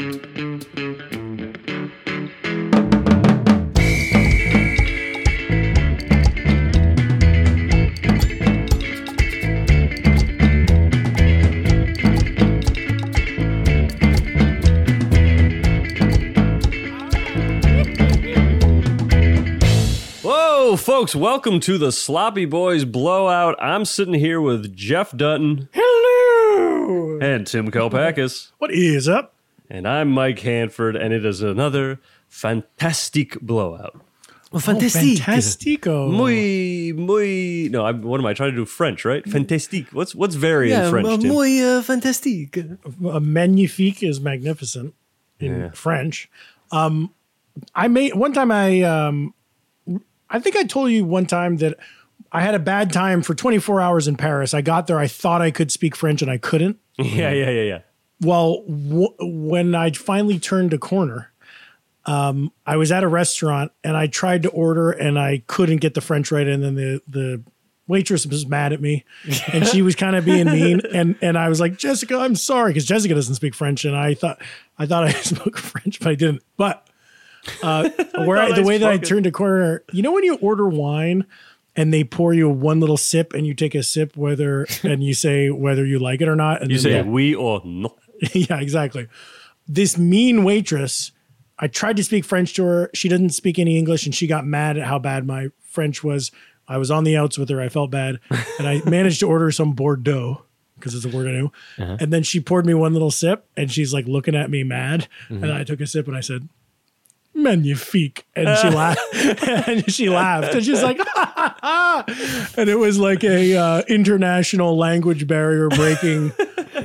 Whoa, folks, welcome to the Sloppy Boys Blowout. I'm sitting here with Jeff Dutton Hello. and Tim Kalpakis. What is up? And I'm Mike Hanford, and it is another fantastic blowout. Fantastico. Muy, muy. No, I'm, what am I trying to do? French, right? Fantastique. What's what's very in French, Tim? muy uh, fantastique. Uh, magnifique is magnificent in Yeah. French. Um, I made one time. I um, I think I told you one time that I had a bad time for 24 hours in Paris. I got there. I thought I could speak French, and I couldn't. Yeah, yeah, yeah, yeah. Well, w- when I finally turned a corner, um, I was at a restaurant and I tried to order and I couldn't get the French right, and then the the waitress was mad at me, and she was kind of being mean, and and I was like, Jessica, I'm sorry, because Jessica doesn't speak French, and I thought I thought I spoke French, but I didn't. But uh, where I, thought the I way that I turned a corner, you know, when you order wine. And they pour you one little sip, and you take a sip, whether and you say whether you like it or not. And You then say they- oui or no. yeah, exactly. This mean waitress, I tried to speak French to her. She didn't speak any English and she got mad at how bad my French was. I was on the outs with her. I felt bad. And I managed to order some Bordeaux because it's a word I knew. And then she poured me one little sip and she's like looking at me mad. And I took a sip and I said, Magnifique. And she laughed. and she laughed. And she's like, ha, ha, ha. and it was like a uh, international language barrier breaking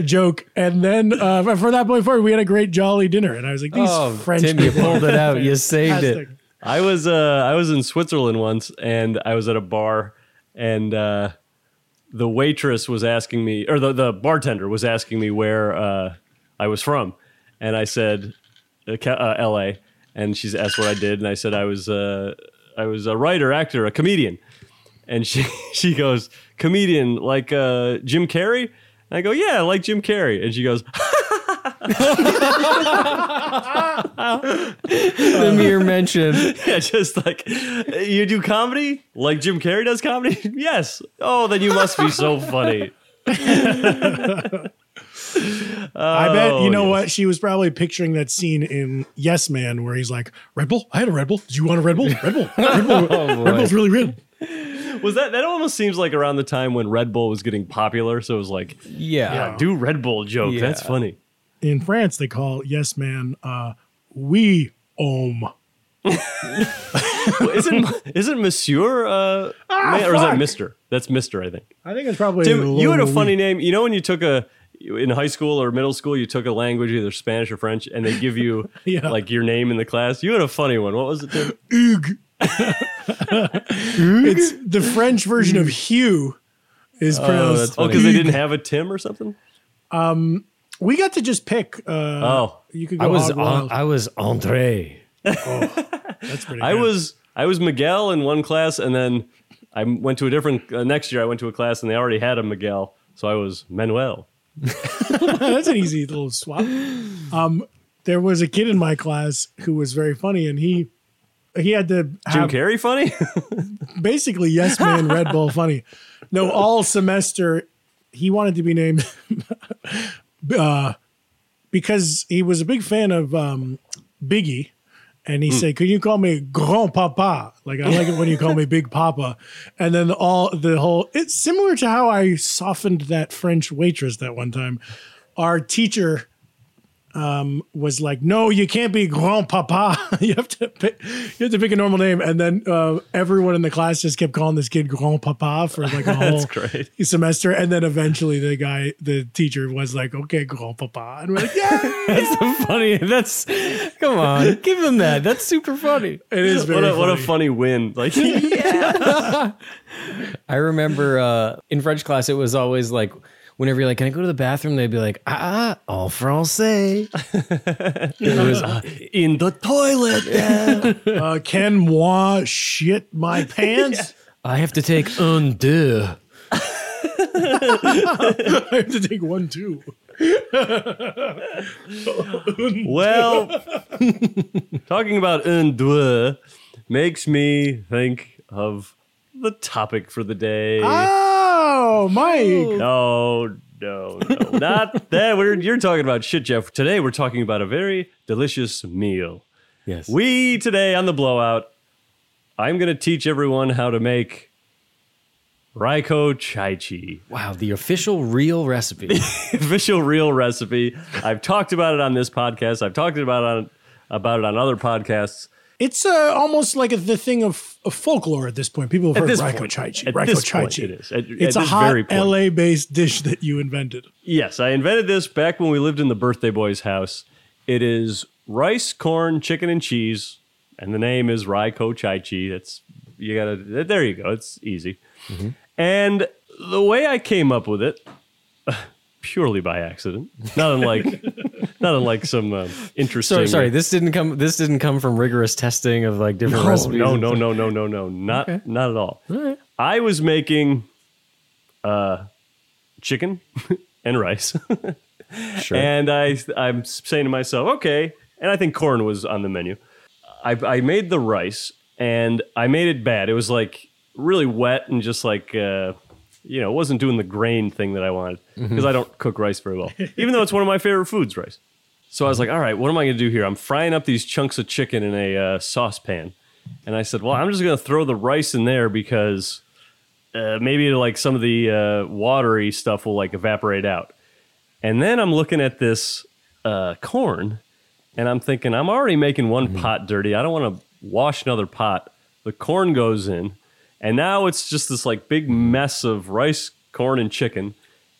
joke. And then uh, from that point forward, we had a great jolly dinner. And I was like, these Oh, French Tim, you pulled it out. You saved it. I was uh I was in Switzerland once and I was at a bar and uh the waitress was asking me or the, the bartender was asking me where uh I was from and I said uh, uh, LA and she's asked what I did and I said I was uh I was a writer, actor, a comedian. And she she goes, "Comedian like uh Jim Carrey?" And I go, "Yeah, like Jim Carrey." And she goes, The mere mention. Yeah, just like you do comedy like Jim Carrey does comedy. yes. Oh, then you must be so funny. I bet, Oh, you know oh, yes. what? She was probably picturing that scene in Yes Man where he's like, Red Bull? I had a Red Bull. Do you want a Red Bull? Red Bull. Red, Bull. Oh, Red Bull's really red. Was that that almost seems like around the time when Red Bull was getting popular? So it was like, Yeah. do Red Bull joke. Yeah. That's funny. In France, they call Yes Man uh, Oui Om. Well, isn't isn't Monsieur uh, man- or is that. Mister? That's Mister, I think. I think it's probably. Tim, you had a funny oui. name. You know when you took a in high school or middle school, you took a language, either Spanish or French, and they give you Yeah. like your name in the class. You had a funny one. What was it, Tim? Hugues. it's the French version of Hugh is pronounced. Oh, because they didn't have a Tim or something. we got to just pick. Uh, Oh, you could go I was hog wild. I was Andre. That's pretty. I good. was I was Miguel in one class, and then I went to a different. Uh, next year, I went to a class, and they already had a Miguel, so I was Manuel. That's an easy little swap. Um, there was a kid in my class who was very funny, and he he had to Jim Carrey, funny. basically yes man Red Bull funny. No, all semester he wanted to be named uh, because he was a big fan of um, Biggie. And he said, "Can you call me Grand Papa? Like I like it when you call me Big Papa." And then all the whole it's similar to how I softened that French waitress that one time. Our teacher um, was like, "No, you can't be Grand Papa. you have to pick, you have to pick a normal name." And then uh, everyone in the class just kept calling this kid Grand Papa for like a whole great. semester. And then eventually, the guy, the teacher, was like, "Okay, Grand Papa," and we're like, "Yeah, That's so funny. That's come on, give him that. That's super funny. it is very what a what a funny. funny win! Like yeah. I remember uh, in French class, it was always like whenever you're like, "Can I go to the bathroom?" They'd be like, "Ah, ah en français." it was in the toilet. Uh, can moi shit my pants? I have to take un deux. I have to take one too. well, talking about un deux makes me think of the topic for the day. Oh, Mike. No, no, no, not that. We're, you're talking about shit, Jeff. Today we're talking about a very delicious meal. Yes. We today on the blowout, I'm going to teach everyone how to make Raiko Chai Chi. wow, the official real recipe. official real recipe. I've talked about it on this podcast. I've talked about it on about it on other podcasts. It's uh, almost like a, the thing of, of folklore at this point. People have At heard Raiko point- Chai Chi. at Raiko this Chai point Chi. it is. At- it's at a hot. LA based dish that you invented. Yes, I invented this back when we lived in the birthday boy's house. It is rice, corn, chicken, and cheese, and the name is Raiko Chai Chi. That's you gotta. There you go. It's easy. And the way I came up with it, purely by accident, not unlike, not unlike some um, interesting. sorry, sorry. This didn't come. This didn't come from rigorous testing of like different recipes. No, no, no, no, no, no, not Okay. not at all. I was making uh, chicken and rice. Sure. And I, I'm saying to myself, okay. And I think corn was on the menu. I, I made the rice and I made it bad. It was like really wet and just like, uh, you know, it wasn't doing the grain thing that I wanted because I don't cook rice very well, even though it's one of my favorite foods, rice. So I was like, all right, what am I going to do here? I'm frying up these chunks of chicken in a uh, saucepan. And I said, well, I'm just going to throw the rice in there because uh, maybe like some of the uh, watery stuff will like evaporate out. And then I'm looking at this uh, corn and I'm thinking, I'm already making one pot dirty. I don't want to wash another pot. The corn goes in, and now it's just this like big mess of rice, corn, and chicken.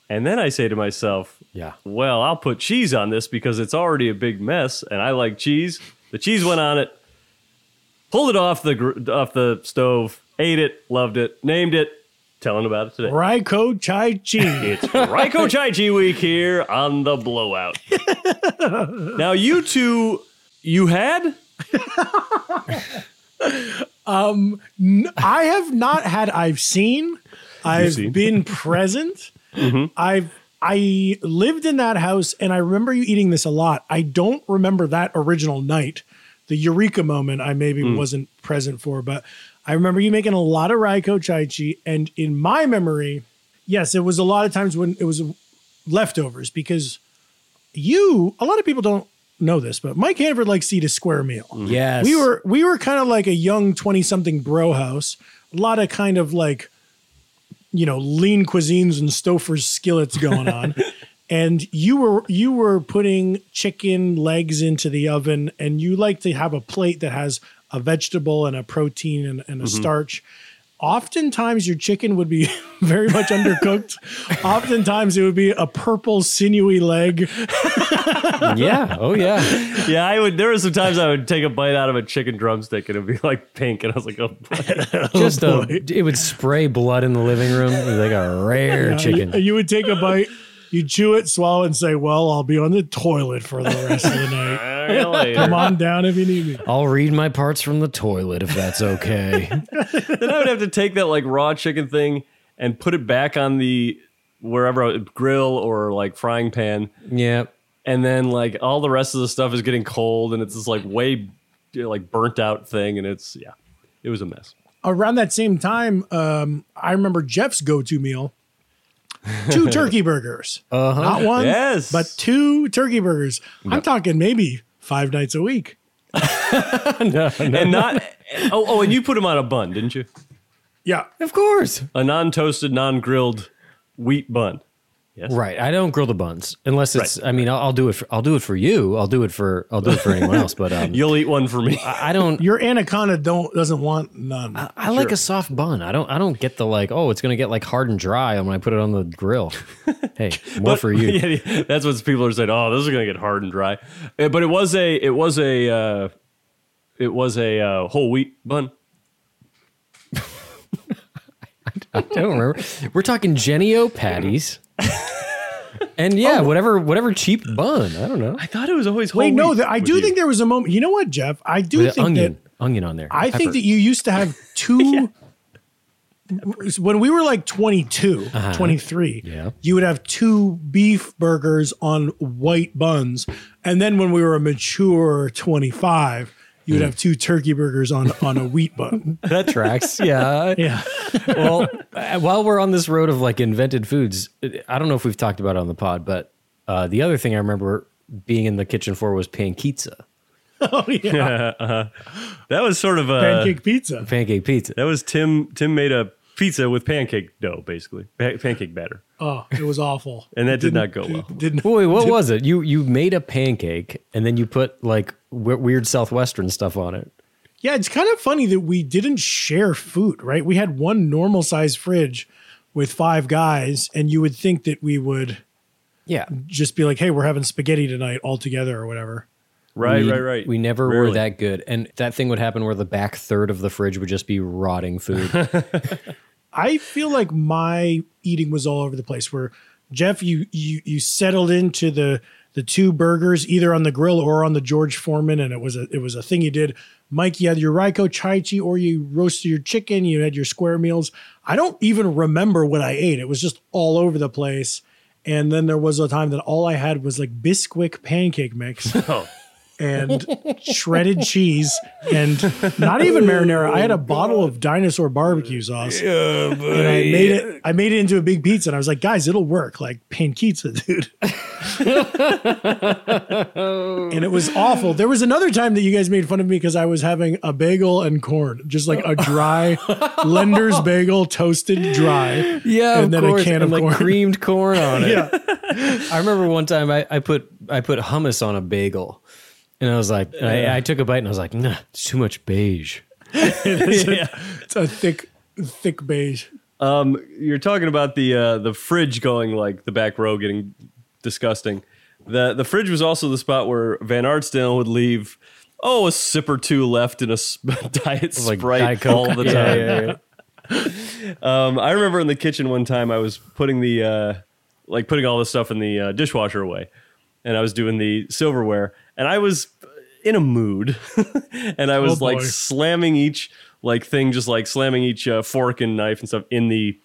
And then I say to myself, Yeah. well, I'll put cheese on this because it's already a big mess, and I like cheese. The cheese went on it, pulled it off the gr- off the stove, ate it, loved it, named it, telling about it today. Raiko Chai Chi. It's Raiko Chai Chi week here on the blowout. now, you two, you had? um I have not had. I've seen. I've seen. been present. Mm-hmm. I've I lived in that house, and I remember you eating this a lot. I don't remember that original night, the eureka moment. I maybe Mm. wasn't present for, but I remember you making a lot of Raiko Chaichi. And in my memory, yes, it was a lot of times when it was leftovers because you. A lot of people don't know this, but Mike Hanford likes to eat a square meal Yes. we were we were kind of like a young 20 something bro house a lot of kind of like you know lean cuisines and stouffer's skillets going on. And you were you were putting chicken legs into the oven and you like to have a plate that has a vegetable and a protein and, and a mm-hmm. starch oftentimes your chicken would be very much undercooked oftentimes it would be a purple sinewy leg yeah. Oh yeah. Yeah, I would. There were some times I would take a bite out of a chicken drumstick and it'd be like pink, and I was like, oh boy. Just oh, uh, a, it would spray blood in the living room. It was like a rare chicken. You, you would take a bite, you chew it, swallow, it, and say, "Well, I'll be on the toilet for the rest of the night. Really? Come on down if you need me." I'll read my parts from the toilet if that's okay. then I would have to take that like raw chicken thing and put it back on the wherever I- grill or like frying pan, yeah. and then like all the rest of the stuff is getting cold, and it's this like way you know, like burnt out thing, and it's yeah, it was a mess. Around that same time, um, I remember Jeff's go-to meal: two turkey burgers. Uh-huh. Not one, Yes. but two turkey burgers. I'm talking maybe five nights a week. and not oh oh, and you put them on a bun, didn't you? Yeah, Of course. A non-toasted, non-grilled wheat bun. Yes. Right. I don't grill the buns unless it's. I mean, I'll, I'll do it. For, I'll do it for you. I'll do it for. I'll do it for anyone else. But um, You'll eat one for me. I don't. your anaconda don't doesn't want none. I like a soft bun. I don't. I don't get the like. Oh, it's gonna get like hard and dry when I put it on the grill. hey, more for you. yeah, yeah, that's what people are saying. Oh, this is gonna get hard and dry. Uh, But it was a it was a uh, it was a uh, whole wheat bun. I don't remember. We're talking Jennie-O patties. And yeah, oh. whatever, whatever cheap bun. I don't know. I thought it was always whole Wait, no, wheat th- I with do you. think there was a moment. You know what, Jeff? I do With think onion, that onion on there. I think Pepper. that you used to have two when we were like 22, uh-huh. 23, Yeah. you would have two beef burgers on white buns. And then when we were a mature 25, you would have two turkey burgers on, on a wheat bun. That tracks. Yeah. Yeah. well, uh, while we're on this road of like invented foods, I don't know if we've talked about it on the pod, but uh, the other thing I remember being in the kitchen for was pankitza, Oh, yeah. That was sort of a Pancake pizza. pancake pizza. That was Tim. Tim made a pizza with pancake dough, basically pa- pancake batter, Oh, it was awful. and that did not go well. Didn't Wait, what was it? You you made a pancake and then you put like w- weird southwestern stuff on it. Yeah, it's kind of funny that we didn't share food, right? We had one normal size fridge with five guys, and you would think that we would Yeah, just be like, hey, we're having spaghetti tonight all together or whatever. Right, we, right, right. We never were that good, and that thing would happen where the back third of the fridge would just be rotting food. I feel like my eating was all over the place. Where Jeff, you you you settled into the the two burgers either on the grill or on the George Foreman, and it was a it was a thing you did. Mike, you had your Raiko Chaichi, or you roasted your chicken. You had your square meals. I don't even remember what I ate. It was just all over the place. And then there was a time that all I had was like Bisquick pancake mix. Oh. And shredded cheese and not even marinara. I had a bottle of dinosaur barbecue sauce. and I made it I made it into a big pizza and I was like, guys, it'll work. Like pan pizza, dude. and it was awful. There was another time that you guys made fun of me because I was having a bagel and corn, just like a dry lender's bagel, toasted dry. yeah, And then a can and of like corn. creamed corn on it. Yeah. I remember one time I, I put I put hummus on a bagel, and I was like, I, I took a bite and I was like, nah, it's too much beige. It's a thick, thick beige. Um, you're talking about the uh, the fridge going like the back row getting disgusting. The the fridge was also the spot where Van Arsdale would leave. Oh, a sip or two left in a s- diet Like sprite Diet Coke. all the Yeah, time. yeah, yeah. Um, I remember in the kitchen one time I was putting the uh, like putting all the stuff in the uh, dishwasher away, and I was doing the silverware, and I was in a mood, and I was Oh, like slamming each like thing, just like slamming each uh, fork and knife and stuff in the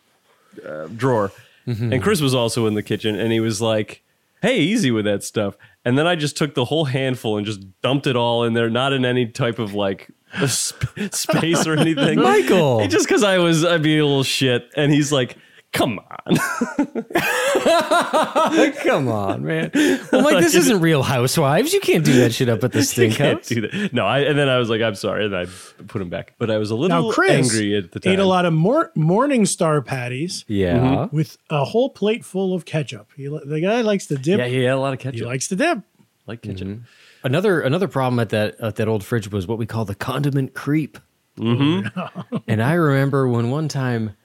uh, drawer. And Chris was also in the kitchen, and he was like, "Hey, easy with that stuff." And then I just took the whole handful and just dumped it all in there, not in any type of like sp- space or anything. Michael. just because I was, I'd be a little shit, and he's like, "Come on." Come on, man. Well, Mike, this isn't Real Housewives. You can't do that shit up at the You stink can't house. do that. No, I, and then I was like, I'm sorry, and I put him back. But I was a little Now, Chris angry at the time. ate a lot of mor- Morning Star patties Yeah. with a whole plate full of ketchup. He, the guy likes to dip. Yeah, he had a lot of ketchup. He likes to dip. like ketchup. Another another problem at that at that old fridge was what we call the condiment creep. Mm-hmm. and I remember when one time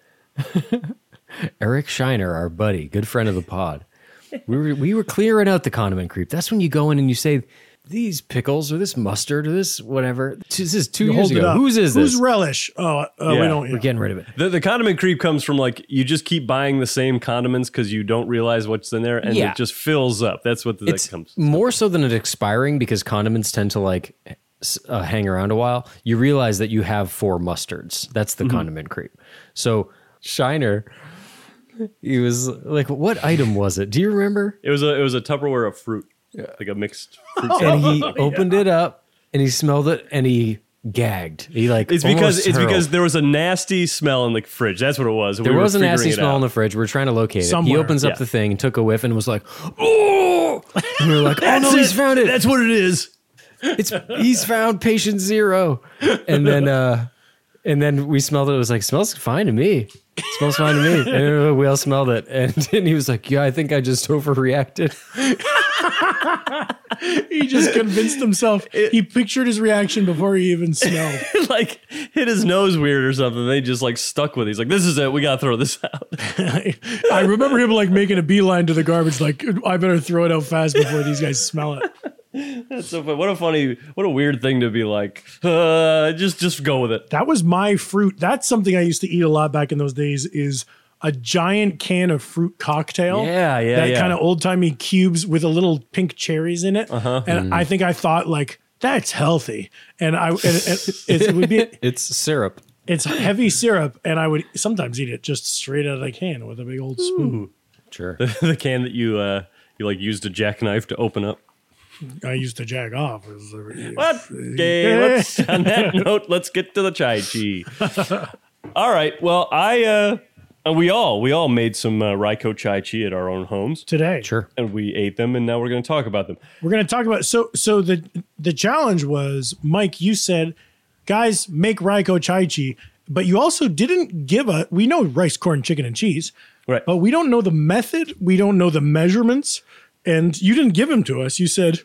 Eric Shiner, our buddy, good friend of the pod, we were we were clearing out the condiment creep. That's when you go in and you say these pickles or this mustard or this whatever. This is two You years ago. Whose is Who's this? relish? Oh, uh, we don't. We're getting rid of it. The, the condiment creep comes from like you just keep buying the same condiments because you don't realize what's in there, and Yeah. it just fills up. That's what the, It's that comes. more so than it expiring because condiments tend to like uh, hang around a while. You realize that you have four mustards. That's the condiment creep. So Shiner, he was like, "What item was it? Do you remember?" It was a it was a Tupperware of fruit, like a mixed fruit. And salad. he opened it up and he smelled it and he gagged. He like It's because almost it's hurled. because there was a nasty smell in the fridge. That's what it was. There was a nasty smell in the fridge. We are trying to locate it. He opens up Yeah. the thing and took a whiff and was like, "Oh!" And we are like, "Oh no, he's found it! That's what it is. it's he's found patient zero and then uh and then we smelled it it was like smells fine to me smells fine to me and we all smelled it and then he was like yeah i think i just overreacted He just convinced himself. he pictured his reaction before he even smelled. like hit his nose weird or something. They just like stuck with it. He's like, this is it. We gotta throw this out. I remember him like making a beeline to the garbage, like I better throw it out fast before these guys smell it. That's so funny. What a funny, what a weird thing to be like. Uh, just just go with it. That was my fruit. That's something I used to eat a lot back in those days. Is a giant can of fruit cocktail. Yeah, yeah, That yeah. kind of old timey cubes with a little pink cherries in it. Uh-huh. And I think I thought like that's healthy, and I and, and it, it would be it's syrup It's heavy syrup, and I would sometimes eat it just straight out of the can with a big old spoon. Sure. the can that you uh, you like used a jackknife to open up. I used to jag off. It was, uh, What? Okay, let's, on that note, let's get to the chai chi. all right. Well, I uh, and we all we all made some uh, Raiko chai chi at our own homes, Today, Sure. and we ate them, and now we're going to talk about them. we're going to talk about. So, so the the challenge was, Mike. You said, guys, make Raiko chai chi, but you also didn't give a. We know rice, corn, chicken, and cheese, Right. but we don't know the method. We don't know the measurements, and you didn't give them to us. You said,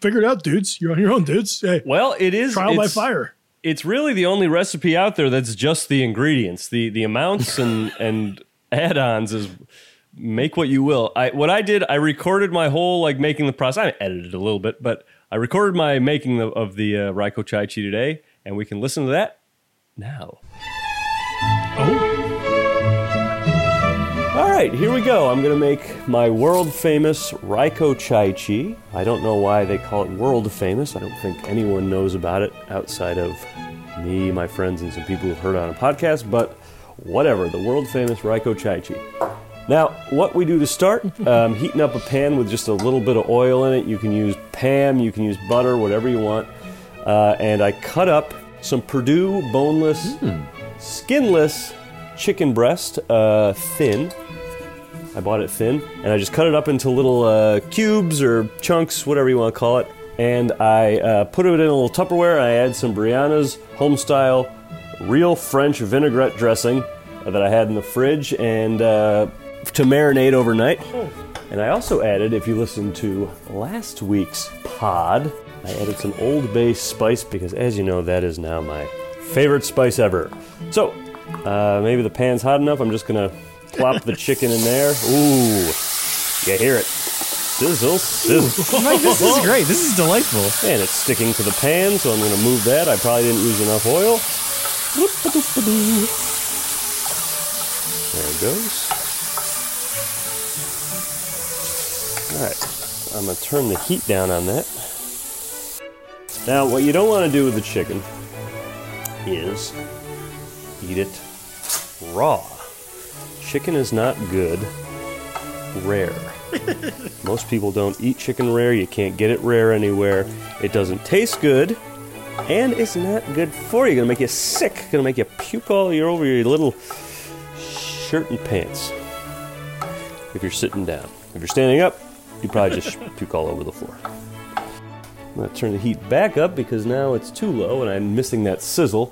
"Figure it out, dudes. You're on your own, dudes. Hey, Well, it is trial by fire." it's really the only recipe out there that's just the ingredients. The the amounts and and add-ons is make what you will. I what I did, I recorded my whole like making the process. I edited a little bit, but I recorded my making the, of the uh, Raiko Chai Chi today, and we can listen to that now. Right, here we go. I'm going to make my world famous Raiko Chai Chi. I don't know why they call it world famous. I don't think anyone knows about it outside of me, my friends, and some people who've heard on a podcast, but whatever. The world famous Raiko Chai Chi. Now, what we do to start, um, heating up a pan with just a little bit of oil in it. You can use Pam, you can use butter, whatever you want. Uh, and I cut up some Perdue boneless, skinless chicken breast, uh, thin. I bought it thin, and I just cut it up into little uh, cubes or chunks, whatever you want to call it. And I uh, put it in a little Tupperware. I add some Brianna's home style, real French vinaigrette dressing that I had in the fridge, and uh, to marinate overnight. And I also added, if you listen to last week's pod, I added some Old Bay spice because, as you know, that is now my favorite spice ever. So uh, maybe the pan's hot enough. I'm just gonna plop the chicken in there. Ooh, you hear it? Sizzle, sizzle. Mike, this is great. This is delightful. And it's sticking to the pan, so I'm gonna move that. I probably didn't use enough oil. There it goes. All right, I'm gonna turn the heat down on that. Now, what you don't want to do with the chicken is eat it raw. Chicken is not good rare. Most people don't eat chicken rare. You can't get it rare anywhere. It doesn't taste good, and it's not good for you. Gonna make you sick. Gonna make you puke all your over your little shirt and pants. If you're sitting down. If you're standing up, you probably just puke all over the floor. I'm gonna turn the heat back up because now it's too low and I'm missing that sizzle.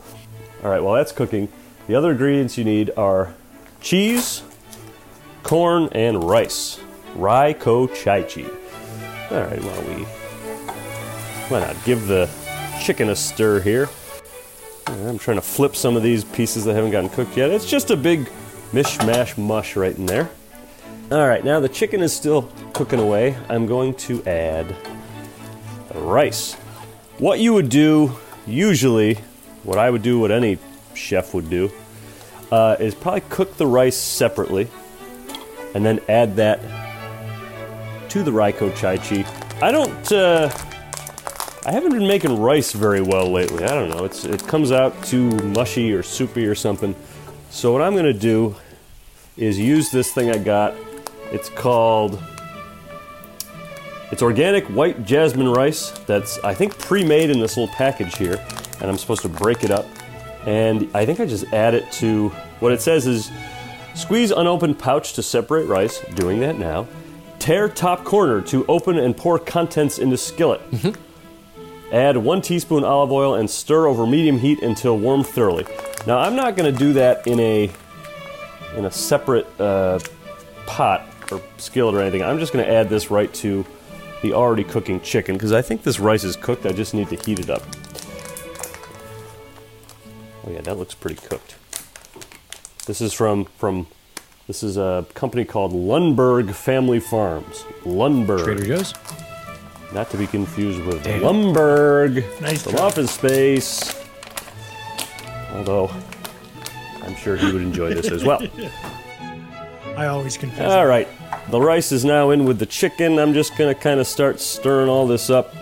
All right, while that's cooking, the other ingredients you need are cheese, corn, and rice. Rye ko chai chi. All right, while we why not give the chicken a stir here? I'm trying to flip some of these pieces that haven't gotten cooked yet. It's just a big mishmash mush right in there. All right, now the chicken is still cooking away. I'm going to add the rice. What you would do usually, what I would do, what any chef would do, uh, is probably cook the rice separately and then add that to the Raiko Chai Chi. I don't, uh, I haven't been making rice very well lately. I don't know. It's, it comes out too mushy or soupy or something. So what I'm going to do is use this thing I got. It's called it's organic white jasmine rice that's I think pre-made in this little package here, and I'm supposed to break it up. And I think I just add it to what it says is squeeze unopened pouch to separate rice. Doing that now. Tear top corner to open and pour contents into skillet. Add one teaspoon olive oil and stir over medium heat until warm thoroughly. Now I'm not going to do that in a in a separate uh, pot or skillet or anything. I'm just going to add this right to the already cooking chicken because I think this rice is cooked. I just need to heat it up. Oh yeah, that looks pretty cooked. This is from from this is a company called Lundberg Family Farms. Lundberg, Trader Joe's. not to be confused with Lumbergh Nice from try. Office Space. Although I'm sure he would enjoy this as well. I always confess. All right, the rice is now in with the chicken. I'm just gonna kind of start stirring all this up.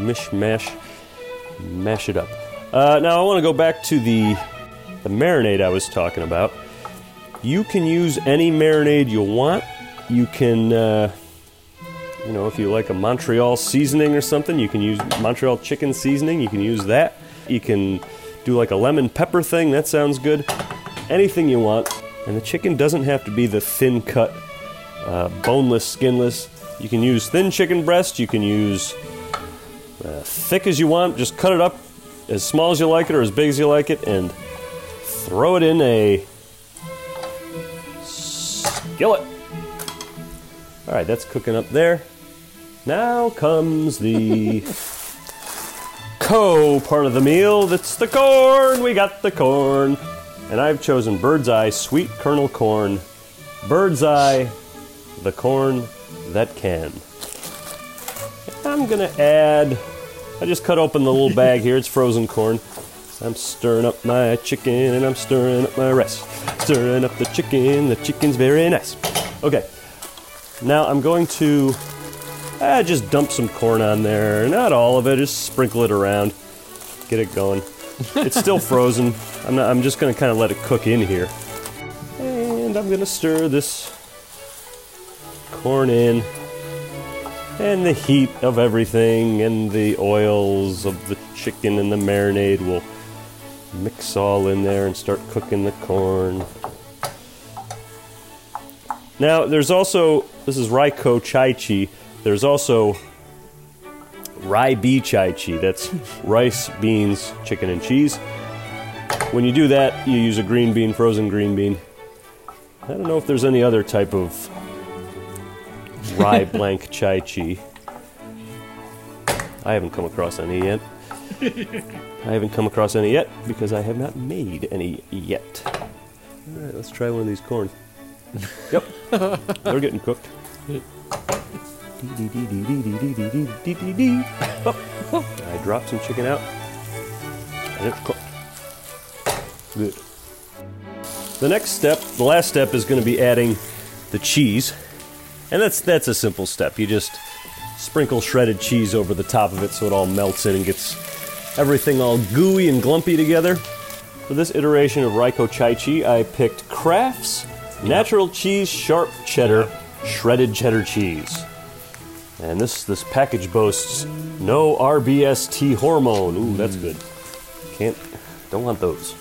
Mish mash, mash it up. Uh, now I want to go back to the the marinade I was talking about. You can use any marinade you want. You can, uh, you know, if you like a Montreal seasoning or something, you can use Montreal chicken seasoning. You can use that. You can do like a lemon pepper thing. That sounds good. Anything you want. And the chicken doesn't have to be the thin cut, uh, boneless, skinless. You can use thin chicken breast. You can use uh, thick as you want. Just cut it up as small as you like it or as big as you like it, and throw it in a skillet. All right, that's cooking up there. Now comes the co part of the meal. That's the corn. We got the corn. And I've chosen bird's eye sweet kernel corn. Bird's eye, the corn that can. I'm gonna add. I just cut open the little bag here. It's frozen corn. I'm stirring up my chicken and I'm stirring up my rice. Stirring up the chicken. The chicken's very nice. Okay. Now I'm going to uh, just dump some corn on there. Not all of it. Just sprinkle it around. Get it going. It's still frozen. I'm, not, I'm just going to kind of let it cook in here. And I'm going to stir this corn in and the heat of everything and the oils of the chicken and the marinade will mix all in there and start cooking the corn. Now, there's also this is Raiko Chai Chi. There's also Rai Bi Chai Chi. That's rice, beans, chicken, and cheese. When you do that, you use a green bean, frozen green bean. I don't know if there's any other type of rye blank chai chi. I haven't come across any yet. I haven't come across any yet because I have not made any yet. All right, let's try one of these corn. yep, they're getting cooked. I dropped some chicken out, and it's cooked. Good. The next step, the last step, is going to be adding the cheese. And that's that's a simple step. You just sprinkle shredded cheese over the top of it so it all melts in and gets everything all gooey and glumpy together. For this iteration of Raiko Chai Chi, I picked Kraft's Natural Cheese Sharp Cheddar Shredded Cheddar Cheese. And this this package boasts no RBST hormone. Ooh, that's mm. good. Can't don't want those.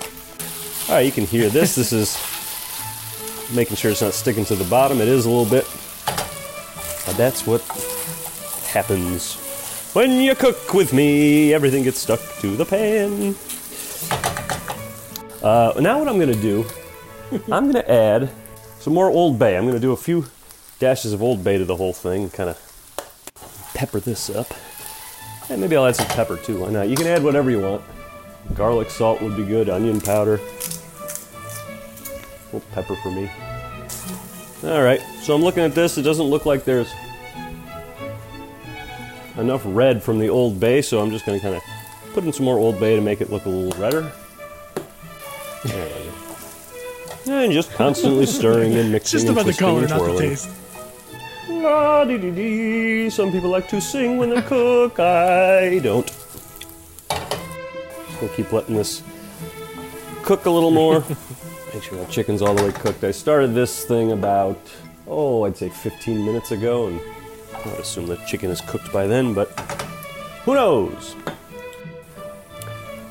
All right, you can hear this. This is making sure it's not sticking to the bottom. It is a little bit. But that's what happens when you cook with me. Everything gets stuck to the pan. Uh, now, what I'm going to do, I'm going to add some more Old Bay. I'm going to do a few dashes of Old Bay to the whole thing and kind of pepper this up. And maybe I'll add some pepper too. Why not? You can add whatever you want. Garlic salt would be good, onion powder. A little pepper for me. All right, so I'm looking at this. It doesn't look like there's enough red from the Old Bay, so I'm just going to kind of put in some more Old Bay to make it look a little redder. Go. And just constantly stirring and mixing just and about the color, and not the taste. La dee dee dee. Some people like to sing when they cook. I don't. We'll keep letting this cook a little more. Make sure the chicken's all the way cooked. I started this thing about, oh, I'd say 15 minutes ago, and I would assume the chicken is cooked by then, but who knows?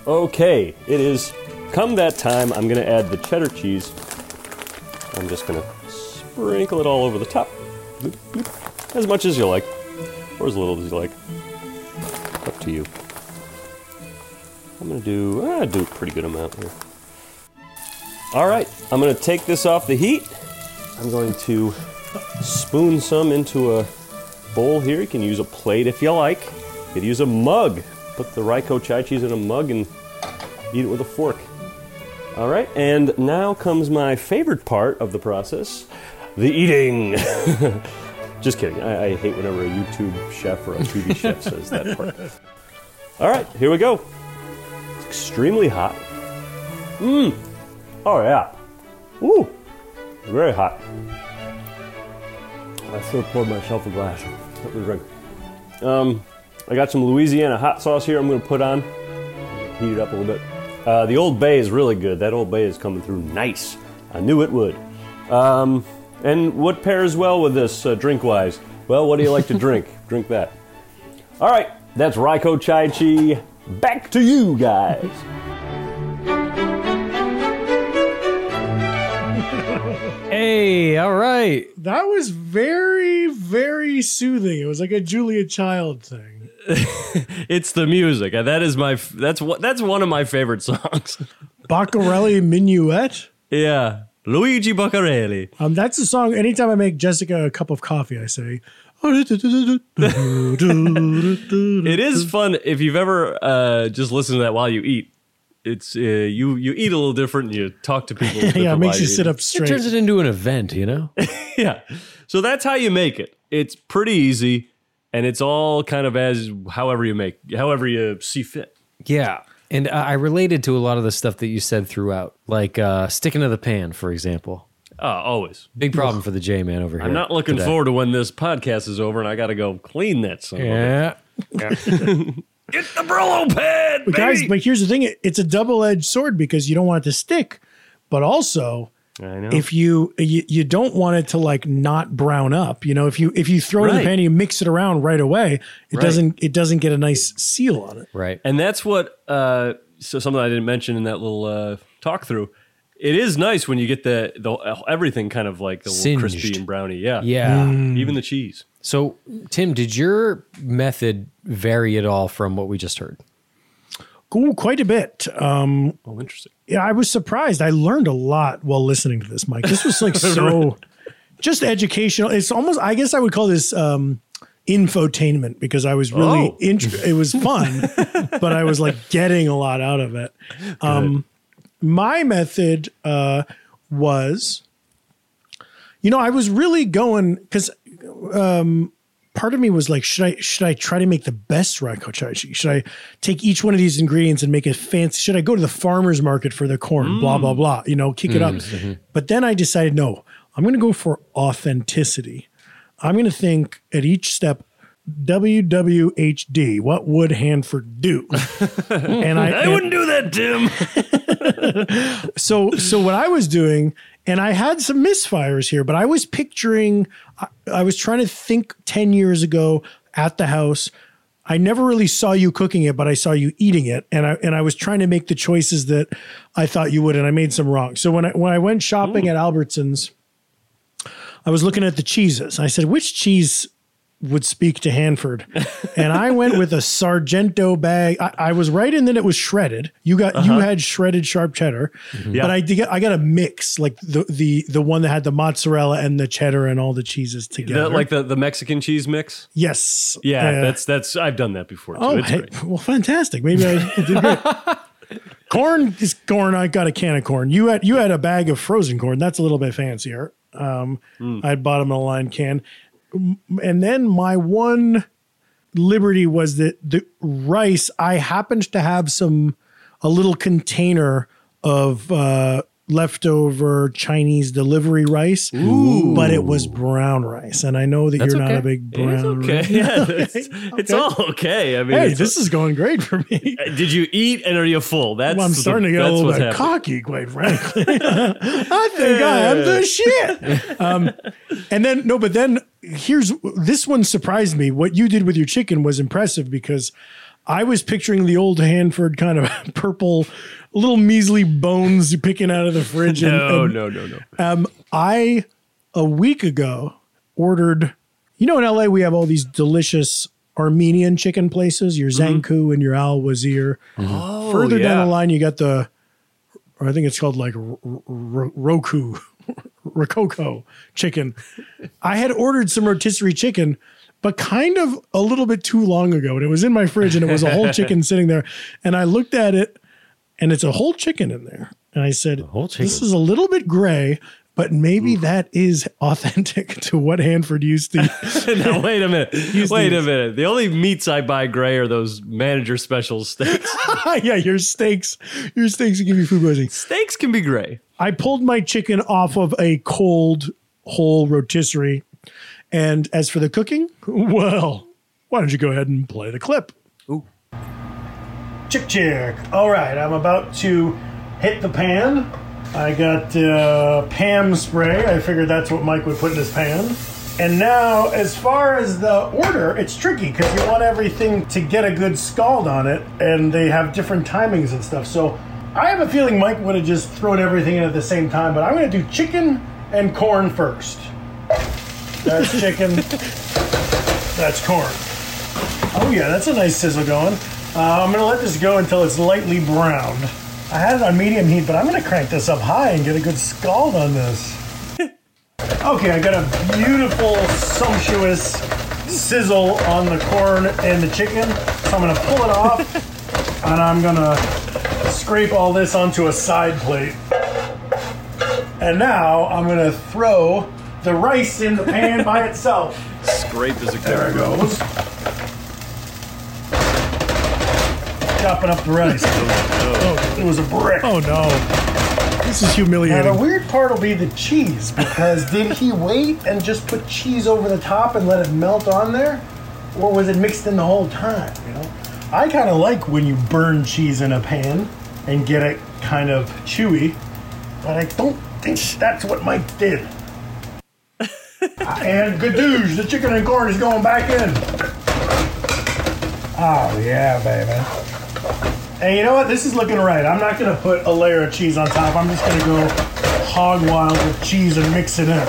Okay, it is come that time. I'm to add the cheddar cheese. I'm just to sprinkle it all over the top. As much as you like, or as little as you like. Up to you. I'm gonna do, do a pretty good amount here. All right, I'm gonna take this off the heat. I'm going to spoon some into a bowl here. You can use a plate if you like. You could use a mug. Put the Raiko chai cheese in a mug and eat it with a fork. All right, and now comes my favorite part of the process the eating. Just kidding. I, I hate whenever a YouTube chef or a TV chef says that part. All right, here we go. It's extremely hot. Mmm. Oh, yeah. Ooh. Very hot. I still poured myself a glass. Let me drink. Um, I got some Louisiana hot sauce here I'm going to put on. heat it up a little bit. Uh, the Old Bay is really good. That Old Bay is coming through nice. I knew it would. Um, and what pairs well with this uh, drink wise? Well, what do you like to drink? drink that. All right, that's Raiko Chai Chi. Back to you guys. Hey, all right. That was very, very soothing. It was like a Julia Child thing. It's the music. and That is my. That's what. That's one of my favorite songs. Boccherini Minuet. yeah, Luigi Boccherini. Um, that's a song. Anytime I make Jessica a cup of coffee, I say. it It is fun if you've ever uh, just listened to that while you eat. It's uh, you. You eat a little different. And you talk to people. Yeah, it makes you eat. sit up straight. It turns it into an event, you know? yeah. So that's how you make it. It's pretty easy, and it's all kind of as however you make, however you see fit. Yeah. And I I related to a lot of the stuff that you said throughout, like uh, sticking to the pan, for example. Uh, always. Big problem for the J man over here. I'm not looking today. forward to when this podcast is over and I got to go clean that son. Yeah. Get the Brillo pad, But guys, but here's the thing: it's a double-edged sword because you don't want it to stick, but also I know. if you, you you don't want it to like not brown up. You know, if you if you throw it in the Right. pan and you mix it around right away, it Right. doesn't it doesn't get a nice seal on it. Right. and that's what uh, so something I didn't mention in that little uh, talk through. It is nice when you get the the everything kind of like a little Singed. crispy and browny. Yeah, Yeah. Even the cheese. So, Tim, did your method vary at all from what we just heard? Cool, quite a bit. Um, Oh, interesting. yeah, I was surprised. I learned a lot while listening to this, Mike. This was like so just educational. It's almost I guess I would call this um infotainment because I was really Oh. int- it was fun, but I was like getting a lot out of it. Um my method uh was you know, I was really going cuz um part of me was like, should I should I try to make the best raiko chai? Should I take each one of these ingredients and make it fancy? Should I go to the farmer's market for the corn? Blah blah mm. blah. You know, kick it up. Mm-hmm. Mm-hmm. But then I decided, no, I'm going to go for authenticity. I'm going to think at each step. WWHD, what would Hanford do? and I, I wouldn't do that, Tim. so so what I was doing, and I had some misfires here, but I was picturing, I, I was trying to think ten years ago at the house. I never really saw you cooking it, but I saw you eating it, and I and I was trying to make the choices that I thought you would, and I made some wrong. So when I when I went shopping at Albertsons, I was looking at the cheeses. I said, which cheese would speak to Hanford. And I went with a Sargento bag. I, I was right in that it was shredded. You got you had shredded sharp cheddar, Yeah. but I did I got a mix like the the the one that had the mozzarella and the cheddar and all the cheeses together. The- like the, the Mexican cheese mix. yes, Yeah, Uh, that's that's I've done that before too. oh great. well fantastic. Maybe I did great. corn is corn. I got a can of corn. You had you had a bag of frozen corn. That's a little bit fancier. Um, I bought them in a line can, and then my one liberty was that the rice. I happened to have some a little container of uh, leftover Chinese delivery rice, but it was brown rice, and I know that you're not okay. a big It's brown. okay. rice- Yeah, it's, it's all okay. I mean, Hey, this is going great for me. did you eat and are you full? That's Well, I'm the- starting to get a little bit cocky, quite frankly. I think I am the shit. Um, and then no, but then here's this one surprised me. What you did with your chicken was impressive because I was picturing the old Hanford kind of purple, little measly bones you picking out of the fridge. and- No, and, no, no, no. um, I a week ago ordered. You know, in LA we have all these delicious Armenian chicken places. Your Zankou and your Al Wazir. Oh, Further down the line, you got the, or I think it's called like R- R- Roku, Rococo chicken. I had ordered some rotisserie chicken, but kind of a little bit too long ago. And it was in my fridge and it was a whole chicken sitting there. And I looked at it and it's a whole chicken in there. And I said. This is a little bit gray, but maybe that is authentic to what Hanford used to eat. now wait a minute. Wait a minute. The only meats I buy gray are those manager special steaks. yeah, your steaks, your steaks give you food poisoning. steaks can be gray. I pulled my chicken off of a cold whole rotisserie. And as for the cooking, well, why don't you go ahead and play the clip? Chick chick. All right, I'm about to hit the pan. I got uh, Pam spray. I figured that's what Mike would put in his pan. And now, as far as the order, it's tricky because you want everything to get a good scald on it, and they have different timings and stuff. So I have a feeling Mike would have just thrown everything in at the same time, but I'm going to do chicken and corn first. That's chicken. That's corn. Oh yeah, that's a nice sizzle going. Uh, I'm gonna let this go until it's lightly browned. I had it on medium heat, but I'm gonna crank this up high and get a good scald on this. okay, I got a beautiful, sumptuous sizzle on the corn and the chicken. So I'm gonna pull it off, and I'm gonna scrape all this onto a side plate. And now I'm gonna throw the rice in the pan by itself. Scrape is a There it goes. Chopping up the rice. Oh, oh, it was a brick. Oh no. This is Now humiliating. the weird part will be the cheese because did he wait and just put cheese over the top and let it melt on there, or was it mixed in the whole time? You know, I kind of like when you burn cheese in a pan and get it kind of chewy, but I don't think that's what Mike did. and gadoosh, the chicken and corn is going back in. Oh yeah, baby. And you know what? This is looking right. I'm not to put a layer of cheese on top. I'm just to go hog wild with cheese and mix it in.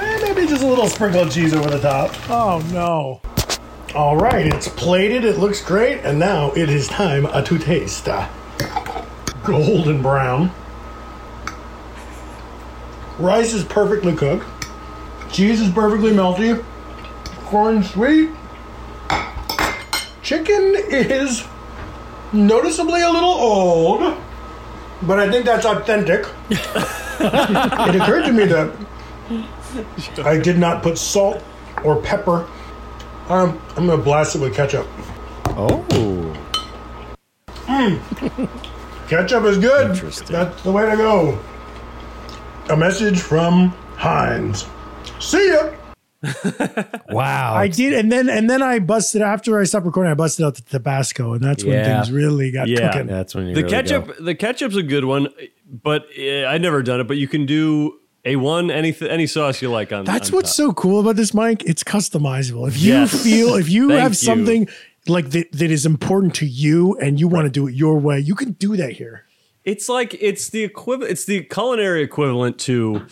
Eh, maybe just a little sprinkle of cheese over the top. Oh no. All right, it's plated. It looks great. And now it is time uh, to taste. Uh, golden brown. Rice is perfectly cooked. Cheese is perfectly melty. Corn sweet. Chicken is noticeably a little old, but I think that's authentic. it occurred to me that I did not put salt or pepper. Um, I'm gonna blast it with ketchup. Oh. Ketchup is good. Interesting. That's the way to go. A message from Heinz. See ya. Wow. I did, and then and then I busted after I stopped recording. I busted out the Tabasco, and that's when Yeah. things really got Yeah. cooking. That's when you The really ketchup, go. the ketchup's a good one, but uh, I've never done it. But you can do a one any any sauce you like on. That. That's on what's top. so cool about this, Mike. It's customizable. If you Yes. feel, if you Thank have you. something like that, that is important to you, and you want to do it your way, you can do that here. It's like it's the equivalent. It's the culinary equivalent to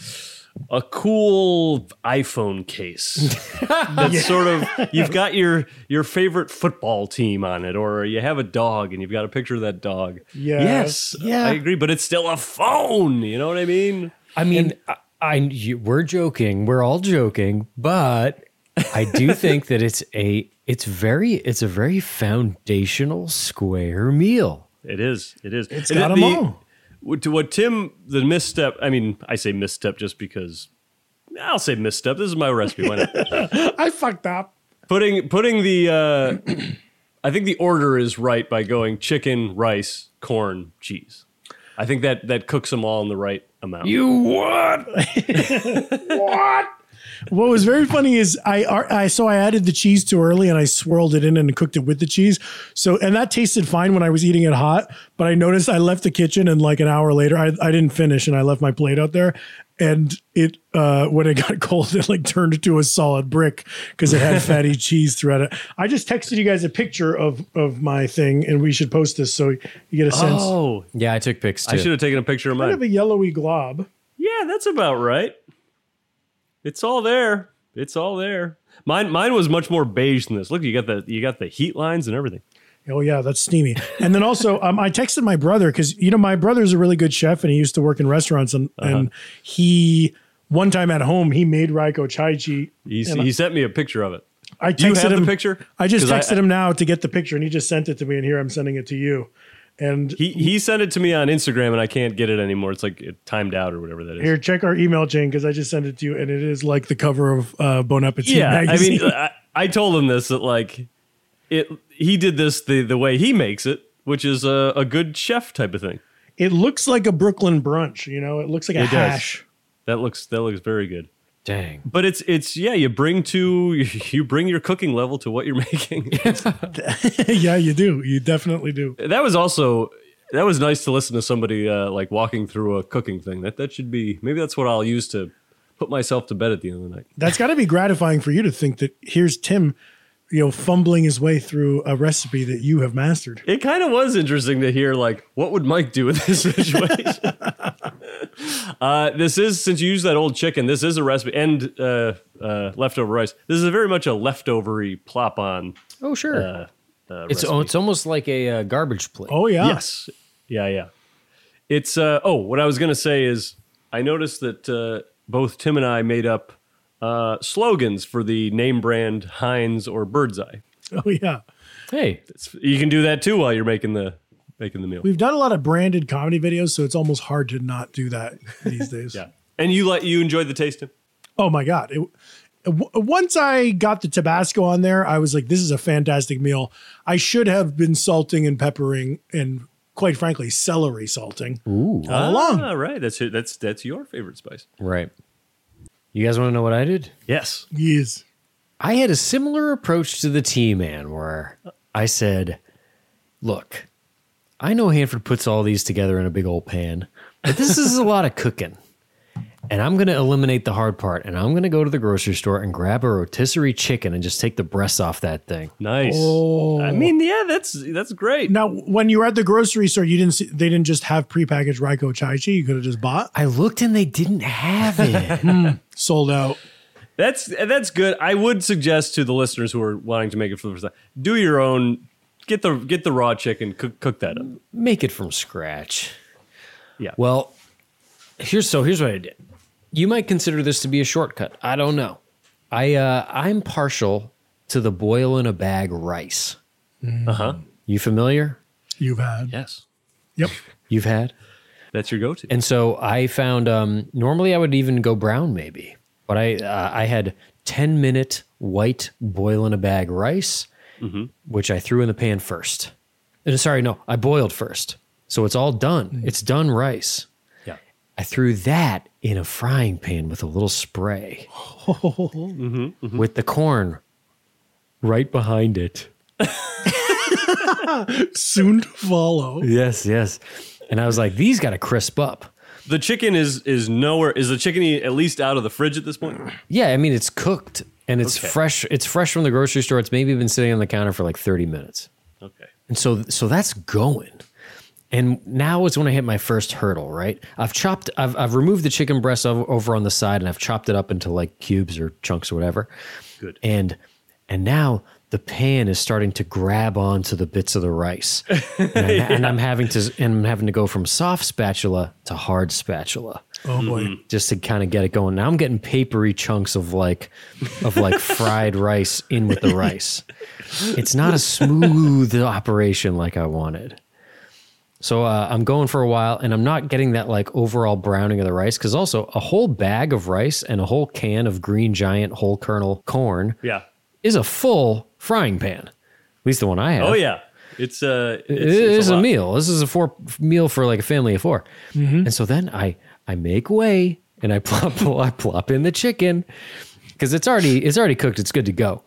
a cool iPhone case. That's sort of you've got your your favorite football team on it, or you have a dog and you've got a picture of that dog. Yes. Yes, Yeah. I agree, but it's still a phone. You know what I mean? I mean, I, I you, we're joking. We're all joking, but I do think that it's a it's very it's a very foundational square meal. It is. It is. It's And got the- 'em all. To what Tim, the misstep. I mean, I say misstep just because. I'll say misstep. This is my recipe. Why not? I fucked up. putting putting the. Uh, I think the order is right by going chicken, rice, corn, cheese. I think that that cooks them all in the right amount. You what? What was very funny is I, I so I added the cheese too early and I swirled it in and cooked it with the cheese. So and that tasted fine when I was eating it hot, but I noticed I left the kitchen and like an hour later I, I didn't finish and I left my plate out there and it uh when it got cold it like turned into a solid brick because it had fatty cheese throughout it. I just texted you guys a picture of of my thing and we should post this so you get a sense. Oh, Yeah, I took pics too. I should have taken a picture of mine Kind of mine. a yellowy glob. Yeah, that's about right. It's all there. It's all there. Mine mine was much more beige than this. Look, you got the you got the heat lines and everything. Oh yeah, that's steamy. And then also, um, I texted my brother because you know my brother's a really good chef and he used to work in restaurants and and he one time at home he made Ricochichee. He, he sent me a picture of it. I texted him the picture? I just 'Cause I- texted him now to get the picture and he just sent it to me and here I'm sending it to you. And He he sent it to me on Instagram and I can't get it anymore. It's like it timed out or whatever that is. here, check our email chain because I just sent it to you and it is like the cover of uh, Bon Appetit yeah, I mean, I, I told him this that like it. He did this the the way he makes it, which is a, a good chef type of thing. it looks like a Brooklyn brunch. You know, it looks like a It does. hash. That looks that looks very good. Dang. But it's it's yeah, you bring to you bring your cooking level to what you're making. yeah, you do. You definitely do. that was also that was nice to listen to somebody uh, like walking through a cooking thing. That that should be maybe that's what I'll use to put myself to bed at the end of the night. That's got to be gratifying for you to think that here's Tim, you know, fumbling his way through a recipe that you have mastered. It kind of was interesting to hear like what would Mike do in this situation. uh, this is since you used that old chicken. This is a recipe and uh, uh, leftover rice. This is a very much a leftovery plop on. Oh, sure. Uh, uh, it's recipe. oh, it's almost like a uh, garbage plate. Oh yeah. Yes. Yeah, yeah. It's uh oh, what I was gonna say is I noticed that uh, both Tim and I made up uh, slogans for the name brand Heinz or Birdseye. Oh yeah. Hey, It's, you can do that too while you're making the making the meal. We've done a lot of branded comedy videos, so it's almost hard to not do that these days. yeah. And you like you enjoyed the taste Tim? Oh my god. It, once I got the Tabasco on there, I was like, this is a fantastic meal. I should have been salting and peppering and quite frankly, celery salting. ooh, All along. Ah, right. That's. That's that's your favorite spice. right. You guys want to know what I did? Yes. Yes. I had a similar approach to the tea man where I said, Look, I know Hanford puts all these together in a big old pan, but this is a lot of cooking. And I'm going to eliminate the hard part. And I'm going to go to the grocery store and grab a rotisserie chicken and just take the breasts off that thing. Nice. Oh. I mean, yeah, that's that's great. Now, when you were at the grocery store, you didn't see, they didn't just have prepackaged Ricochichee. You could have just bought, I looked and they didn't have it. Hmm. sold out. That's that's good. I would suggest to the listeners who are wanting to make it for the first time, do your own. Get the get the raw chicken, cook cook that up. Make it from scratch. Yeah. Well, here's so here's what I did. You might consider this to be a shortcut. I don't know. I uh, I'm partial to the boil in a bag rice. Uh huh. You familiar? You've had. Yes, Yep. You've had? that's your go-to. And so I found um, normally I would even go brown maybe, but I uh, I had 10 minute white boil in a bag rice, which I threw in the pan first. Uh, sorry, no, I boiled first. So it's all done. It's done rice. Yeah. I threw that in a frying pan with a little spray mm-hmm, mm-hmm. with the corn right behind it. Soon to follow. Yes, yes. And I was like, these got to crisp up. The chicken is is nowhere. Is the chicken at least out of the fridge at this point? Yeah, I mean it's cooked and it's Okay. fresh. It's fresh from the grocery store. It's maybe been sitting on the counter for like 30 minutes. Okay. And so so that's going. And now is when I hit my first hurdle, right? I've chopped I've I've removed the chicken breast over on the side and I've chopped it up into like cubes or chunks or whatever. Good. And and now the pan is starting to grab onto the bits of the rice. And I'm, and I'm having to and I'm having to go from soft spatula to hard spatula Oh boy. Mm-hmm. just to kind of get it going. Now I'm getting papery chunks of like of like fried rice in with the rice. It's not a smooth operation like I wanted. So uh, I'm going for a while, and I'm not getting that like overall browning of the rice because also a whole bag of rice and a whole can of Green Giant whole kernel corn Yeah. is a full frying pan. At least the one I have. Oh yeah. It's uh. It's, It it's is a, meal. This is a four meal for like a family of 4 And so then I I make way and I plop I plop in the chicken because it's already it's already cooked. It's good to go.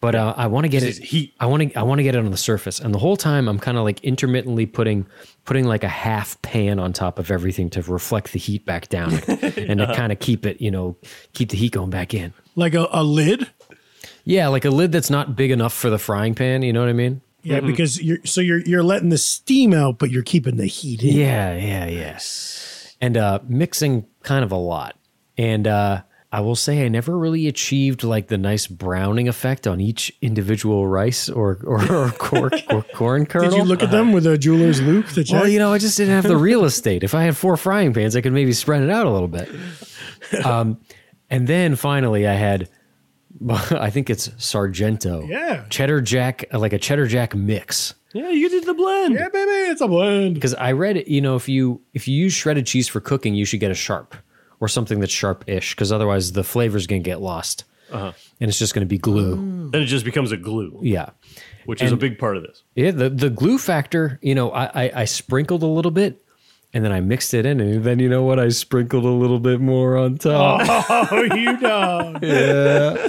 But uh, I want to get it heat. I want to I want to get it on the surface. And the whole time I'm kind of like intermittently putting putting like a half pan on top of everything to reflect the heat back down and to kind of keep it, you know, keep the heat going back in. Like a, a lid. Yeah, like a lid that's not big enough for the frying pan, you know what I mean? Yeah, because you're so you're you're letting the steam out, but you're keeping the heat in. Yeah, yeah, yeah. And uh, mixing kind of a lot. And uh, I will say I never really achieved like the nice browning effect on each individual rice or or, or, cor- or corn kernel. Did you look at them with a jeweler's loupe to check? well, you know, I just didn't have the real estate. If I had four frying pans, I could maybe spread it out a little bit. Um, and then finally, I had, I think it's Sargento, Yeah. cheddar jack, like a cheddar jack mix. Yeah, you did the blend. yeah, baby, it's a blend. because I read it. You know, if you if you use shredded cheese for cooking, you should get a sharp or something that's sharp-ish, because otherwise the flavor's gonna get lost, uh-huh. and it's just gonna be glue. Mm. Then it just becomes a glue, Yeah, which is a big part of this. yeah. The the glue factor. You know, I, I I sprinkled a little bit, and then I mixed it in, and then you know what? I sprinkled a little bit more on top. Oh, you know. Yeah.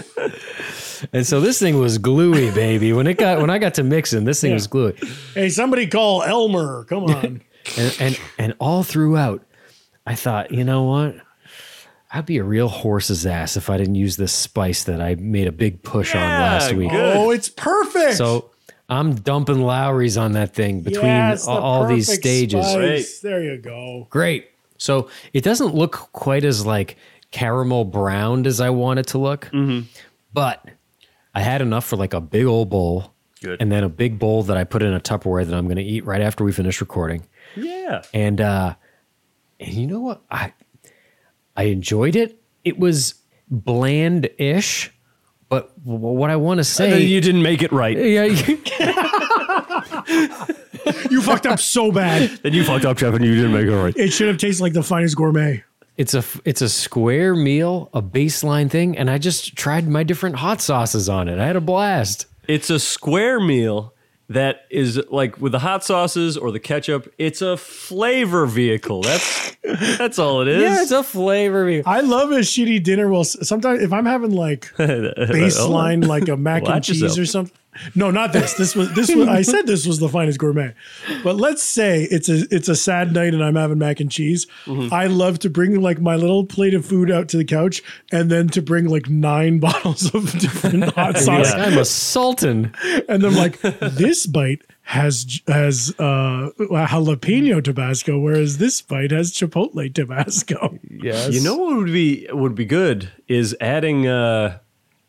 And so this thing was gluey, baby. When it got when I got to mixing, this thing was gluey. Hey, somebody call Elmer. Come on. And and and all throughout, I thought, you know what? I'd be a real horse's ass if I didn't use this spice that I made a big push on last week. good. oh, it's perfect. So I'm dumping Lawry's on that thing between Yes, the all these stages. spice. There you go. Great. So it doesn't look quite as like caramel browned as I want it to look, but I had enough for like a big old bowl. Good. And then a big bowl that I put in a Tupperware that I'm going to eat right after we finish recording. Yeah. And uh and you know what? I I enjoyed it. It was bland-ish, but w- what I want to say you didn't make it right. yeah, you- You fucked up so bad. Then you fucked up, Jeff, and you didn't make it right. It should have tasted like the finest gourmet. it's a f- it's a square meal, a baseline thing, and I just tried my different hot sauces on it. I had a blast. It's a square meal that is like with the hot sauces or the ketchup. It's a flavor vehicle. That's that's all it is. Yeah, it's a flavor meal. I love a shitty dinner. Well, sometimes if I'm having like baseline, like a mac and cheese yourself. or something. No, not this. This was this was. I said this was the finest gourmet, but let's say it's a it's a sad night and I'm having mac and cheese. Mm-hmm. I love to bring like my little plate of food out to the couch and then to bring like nine bottles of different hot sauce, Yeah. I'm a sultan. and I'm like, this bite has has uh, jalapeno Tabasco, whereas this bite has chipotle Tabasco. Yes. You know what would be would be good is adding uh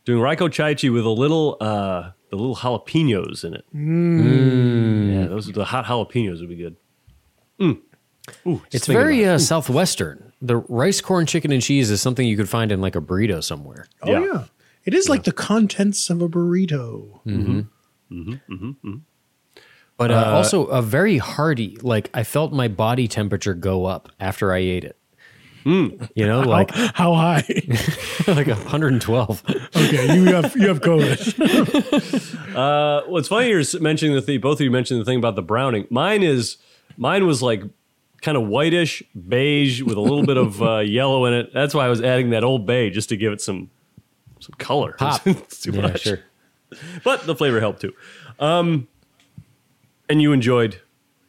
doing Ricochichee with a little uh the little jalapenos in it. Yeah, those are the hot jalapenos would be good. Mm. Ooh, It's very about uh, southwestern. The rice, corn, chicken, and cheese is something you could find in like a burrito somewhere. Oh Yeah. yeah. It is like the contents of a burrito. But uh, also a very hearty. Like I felt my body temperature go up after I ate it. You know, like How high? like 112. okay, you have you have COVID. it. Well, it's funny you're mentioning the thing. Both of you mentioned the thing about the browning. Mine is mine was like kind of whitish beige with a little bit of uh, yellow in it. That's why I was adding that old bay just to give it some some color. Pop. It's too yeah, much. sure. but the flavor helped too. Um, and you enjoyed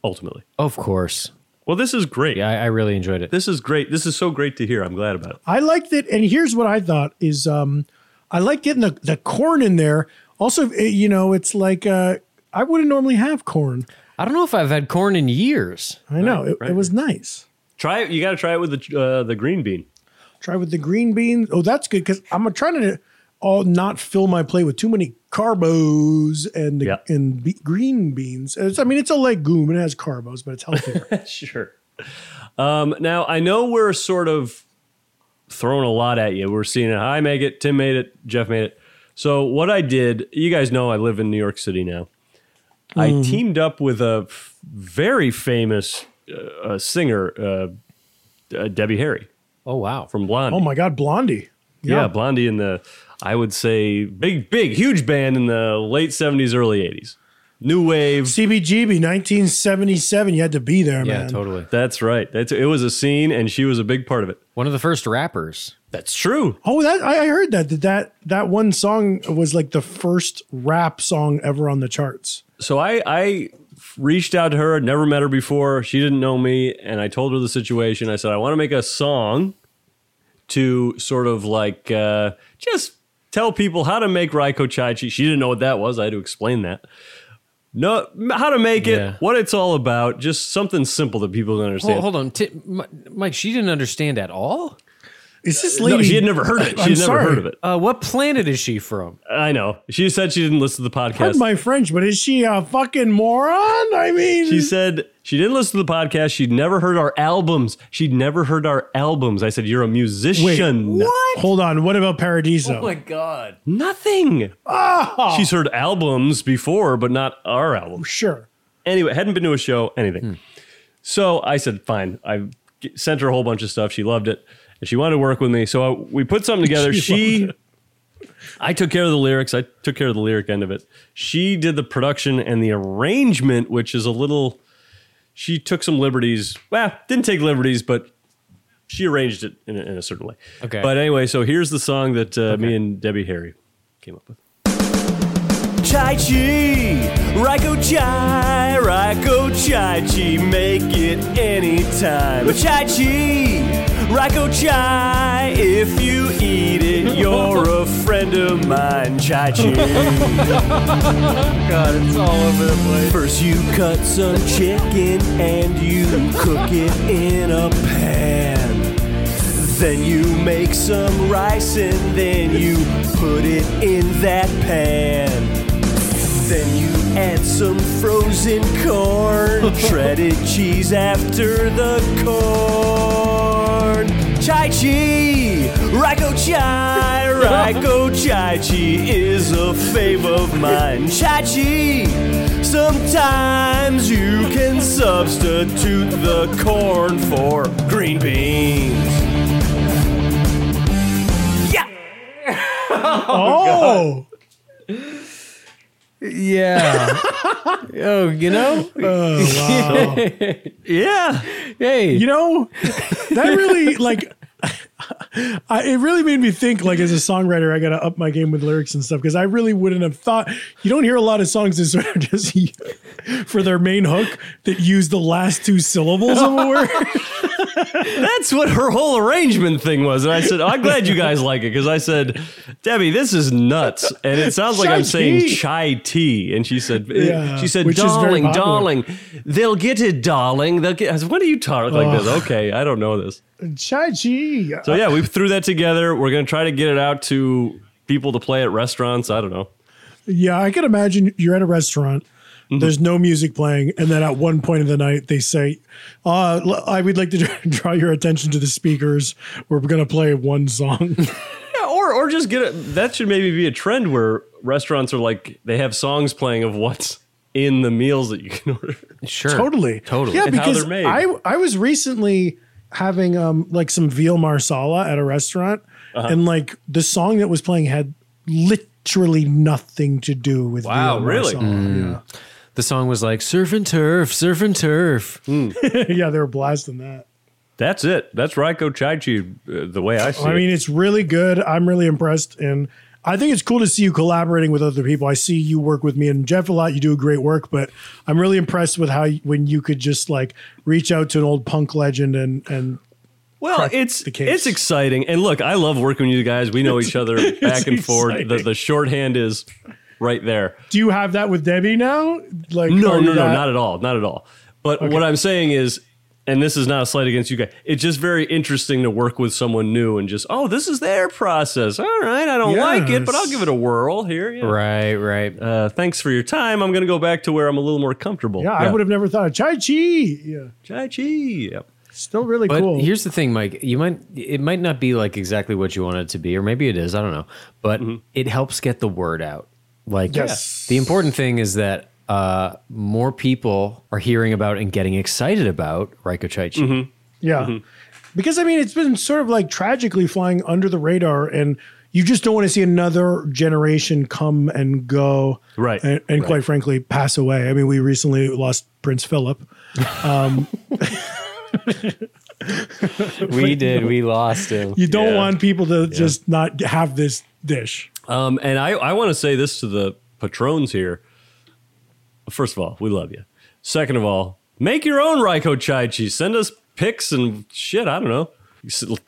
ultimately. Of course. Well, this is great. Yeah, I, I really enjoyed it. This is great. This is so great to hear. I'm glad about it. I liked it, and here's what I thought is um, I like getting the, the corn in there. Also, eh, you know, it's like uh, I wouldn't normally have corn. I don't know if I've had corn in years. I know it, right. it was nice. Try it. You got to try it with the uh, the green bean. Try with the green beans. Oh, that's good because I'm trying to all not fill my plate with too many carbos and the, Yeah. and be, green beans. It's, I mean, it's a legume and it has carbos, but it's healthier. sure. Um, now I know we're sort of throwing a lot at you. We're seeing it. I make it. Tim made it. Jeff made it. So what I did, you guys know, I live in New York City now. I teamed up with a f- very famous uh, uh, singer, uh, uh, Debbie Harry Oh wow. from Blondie. oh my God, Blondie. yeah. Blondie in the, I would say, big, big, huge band in the late '70s, early '80s. New wave. CBGB 1977. You had to be there, man. Yeah, man. totally. That's right. That's it was a scene, and she was a big part of it. One of the first rappers. That's true. Oh, that I I heard that that that that one song was like the first rap song ever on the charts. So I I reached out to her. Never met her before. She didn't know me, and I told her the situation. I said I want to make a song to sort of like uh, just tell people how to make Ricochichee. She didn't know what that was. I had to explain that. No, how to make it, Yeah. what it's all about, just something simple that people can understand. Hold, hold on, Mike. She didn't understand at all. Is this lady? No, she had never heard of it. She I'm had never sorry. heard of it. Uh, what planet is she from? I know. She said she didn't listen to the podcast. Pardon my French, but is she a fucking moron? I mean, She said she didn't listen to the podcast. She'd never heard our albums. She'd never heard our albums. I said, You're a musician. What? Hold on. What about Paradiso? Oh my God. Nothing. Oh. She's heard albums before, but not our album. sure. Anyway, hadn't been to a show, anything. Hmm. So I said, Fine. I sent her a whole bunch of stuff. She loved it. And she wanted to work with me. So I, we put something together. She she. I took care of the lyrics. I took care of the lyric end of it. She did the production and the arrangement, which is a little she took some liberties. Well, didn't take liberties, but she arranged it in a, in a certain way. Okay. But anyway, so here's the song that uh, me and Debbie Harry came up with. Chai Chi, Raiko Chai, Ricochichee, make it anytime. Chai Chi, Raiko Chai, if you eat it, you're a friend of mine. Chai Chi. God, it's all over the place. First you cut some chicken and you cook it in a pan. Then you make some rice and then you put it in that pan. Then you add some frozen corn, shredded cheese after the corn. Chai Chi, Raiko Chai, Ricochichee is a fave of mine. Chai Chi, sometimes you can substitute the corn for green beans. Yeah! Oh, Yeah. oh, you know? Oh, wow. Yeah! Hey. you know, that really like. I, it really made me think like as a songwriter i gotta up my game with lyrics and stuff because i really wouldn't have thought you don't hear a lot of songs that sort of just for their main hook that use the last two syllables of a word That's what her whole arrangement thing was. And I said, oh, I'm glad you guys like it because I said, Debbie, this is nuts. And it sounds like Chai I'm saying chai tea. And she said, Yeah, she said, which is very darling, darling, they'll get it, darling. They'll get. I said, what do you talk like this? Okay, I don't know this. chai chi So yeah, we threw that together. We're gonna try to get it out to people to play at restaurants. I don't know. Yeah, I can imagine you're at a restaurant. Mm-hmm. There's no music playing, and then at one point in the night, they say, uh, l- "I would like to draw your attention to the speakers. We're going to play one song." Yeah, or or just get it. That should maybe be a trend where restaurants are like they have songs playing of what's in the meals that you can order. Sure. totally, Totally. Yeah, And how because they're made. I I was recently having um like some veal marsala at a restaurant, Uh-huh. and like the song that was playing had literally nothing to do with Wow, veal really? marsala. The song was like surf and turf, surf and turf. Yeah. yeah, they were blasting that. That's it. That's Ricochichee, uh, the way I see I it. I mean, it's really good. I'm really impressed, and I think it's cool to see you collaborating with other people. I see you work with me and Jeff a lot. You do great work, but I'm really impressed with how when you could just like reach out to an old punk legend and and Well, it's the case. it's exciting, and look, I love working with you guys. We know each other back and forth. The, the shorthand is right there. do you have that with Debbie now? Like, No, no, no, that- not at all, not at all. But what I'm saying is, and this is not a slight against you guys. It's just very interesting to work with someone new and just, oh, this is their process. All right, I don't like it, but I'll give it a whirl here. Yeah. Right, right. Uh, thanks for your time. I'm going to go back to where I'm a little more comfortable. Yeah, I would have never thought of Chai Chi. Yeah, Chai Chi. Yep. still really But cool. here's the thing, Mike. You might it might not be like exactly what you want it to be, or maybe it is. I don't know. But it helps get the word out. Like Yes. the important thing is that uh, more people are hearing about and getting excited about Ricochichee. Mm-hmm. Yeah. Mm-hmm. Because I mean, it's been sort of like tragically flying under the radar, and you just don't want to see another generation come and go. Right. And, and quite frankly, pass away. I mean, we recently lost Prince Philip. Um, we did. We lost him. You don't Yeah. want people to just not have this dish. Um, and I, I want to say this to the patrons here. First of all, we love you. Second of all, make your own Ricochichee. Send us pics and shit. I don't know.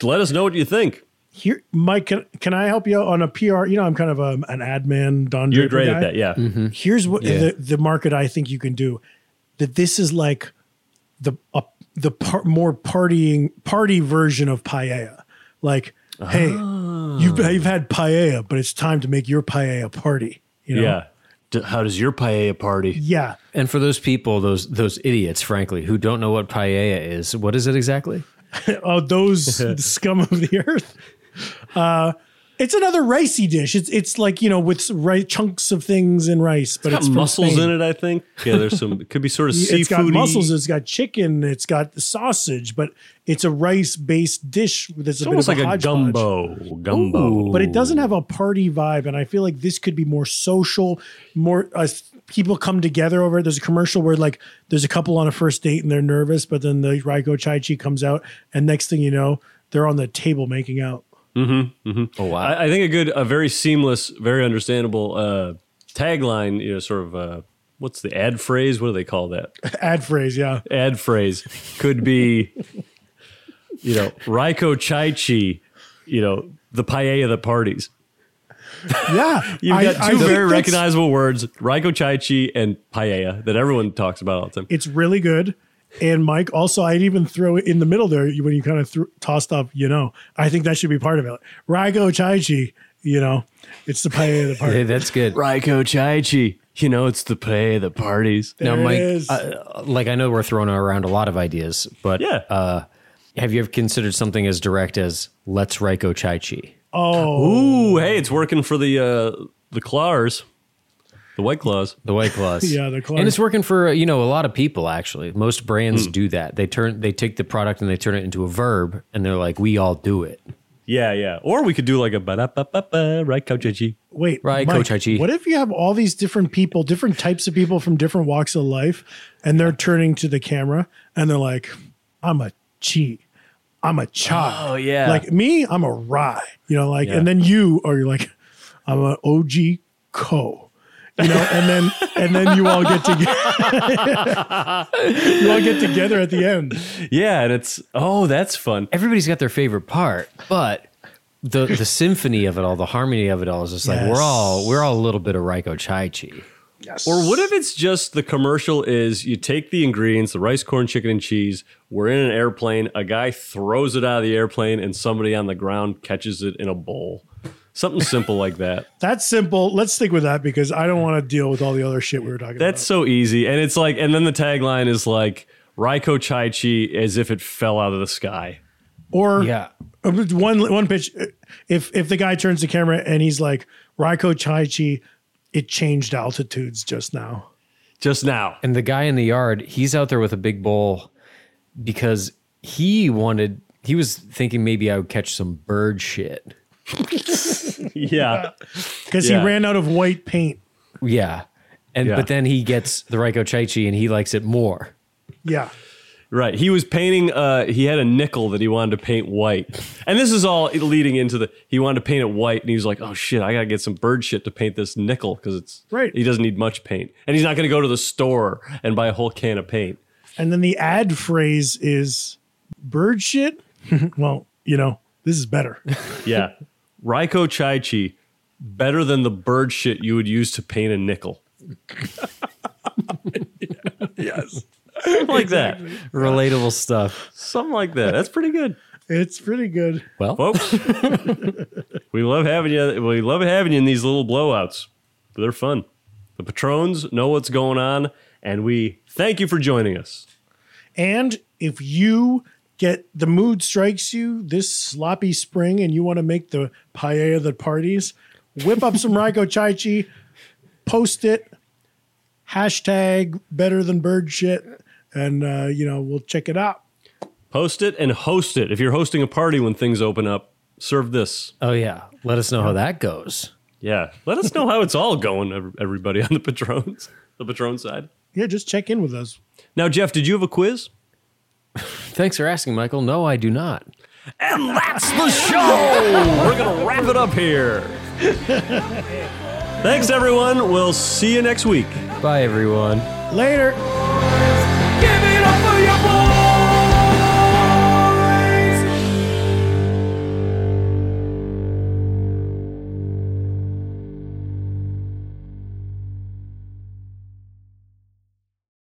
Let us know what you think. Here, Mike, can, can I help you on a PR? You know, I'm kind of a, an ad man, Don You're Draper great guy. at that. Yeah. here's what Yeah. the, the market I think you can do. That this is like the uh, the par- more partying party version of paella. Like, hey, Ah. you've you've had paella, but it's time to make your paella party. You know? Yeah. D- how does your paella party? Yeah. And for those people, those those idiots, frankly, who don't know what paella is, what is it exactly? Oh, those scum of the earth. Uh, it's another ricey dish. It's it's like you know with ri- chunks of things in rice, but Got it's mussels Spain. in it, I think. Yeah, there's some. It could be sort of seafood. It's got mussels. It's got chicken. It's got sausage, but it's a rice-based dish that's It's a bit almost of like a hodgepodge. gumbo. Gumbo. But it doesn't have a party vibe, and I feel like this could be more social, more uh, people come together over it. There's a commercial where like there's a couple on a first date and they're nervous, but then the Ricochichee comes out, and next thing you know, they're on the table making out. Oh wow. I, I think a good, a very seamless, very understandable uh, tagline. You know, sort of uh, what's the ad phrase? What do they call that? Ad phrase, yeah. ad phrase could be, you know, Ricochichee, you know, the paella of the parties. Yeah. You've got I two think very recognizable words, Ricochichee and paella, that everyone talks about all the time. It's really good. And Mike, also, I'd even throw it in the middle there when you kind of threw, tossed up, you know, I think that should be part of it. Rago Chai Chi, you know, it's the pay of the party. Hey, that's good. Ricochichee, you know, it's the paella of the parties. Now, There it Mike, is. uh, like I know we're throwing around a lot of ideas, but Yeah. uh, have you ever considered something as direct as "Let's Ricochichee"? oh, Ooh, hey, it's working for the uh, the claws, the white claws. The White Claws. Yeah, the Claws. And it's working for uh, you know a lot of people. Actually, most brands Hmm. do that. They turn they take the product and they turn it into a verb, and they're like, "We all do it." Yeah, yeah. Or we could do like a ba da ba ba ba Ricochichee. wait, Right, Mike, Coach Hachi. What if you have all these different people, different types of people from different walks of life, and they're turning to the camera and they're like, I'm a chi. I'm a chai. Oh, yeah. Like me, I'm a rye. You know, like, Yeah. and then you are you like, I'm an OG co. You know, and then and then you all get together. you all get together at the end. Yeah, and it's oh, that's fun. Everybody's got their favorite part, but the the symphony of it all, the harmony of it all is just like Yes. we're all we're all a little bit of Ricochichee. Or what if it's just the commercial is you take the ingredients, the rice, corn, chicken, and cheese. We're in an airplane. A guy throws it out of the airplane, and somebody on the ground catches it in a bowl. Something simple like that. That's simple. Let's stick with that because I don't want to deal with all the other shit we were talking about. That's so easy. And it's like, and then the tagline is like Ricochichee as if it fell out of the sky. Or Yeah. Uh, one one pitch. If if the guy turns the camera and he's like Ricochichee, it changed altitudes just now. Just now. And the guy in the yard, he's out there with a big bowl because he wanted he was thinking maybe I would catch some bird shit. Yeah. because Yeah. he ran out of white paint. Yeah. And Yeah. but then he gets the Ricochichee and he likes it more. Yeah, Right. He was painting uh he had a nickel that he wanted to paint white. And this is all leading into the he wanted to paint it white and he was like, "Oh shit, I got to get some bird shit to paint this nickel cuz it's Right. He doesn't need much paint. And he's not going to go to the store and buy a whole can of paint. and then the ad phrase is bird shit. well, you know this is better. Yeah. Ricochichee better than the bird shit you would use to paint a nickel. yes, Something like that. Relatable stuff. Something like that. That's pretty good. it's pretty good. Well, Folks, we love having you. We love having you in these little blowouts. They're fun. The patrons know what's going on, and we thank you for joining us. And if you get the mood strikes you this sloppy spring and you want to make the paella the parties, whip up some Ricochichee, post it, hashtag better than bird shit, and uh, you know, we'll check it out. Post it and host it. If you're hosting a party when things open up, serve this. oh yeah. Let us know how that goes. Yeah, let us know how it's all going. Everybody on the patrons, the patron side. Yeah, just check in with us. Now, Jeff, did you have a quiz? Thanks for asking, Michael. No, I do not. And that's the show. We're going to wrap it up here. Thanks, everyone. We'll see you next week. Bye everyone. Later.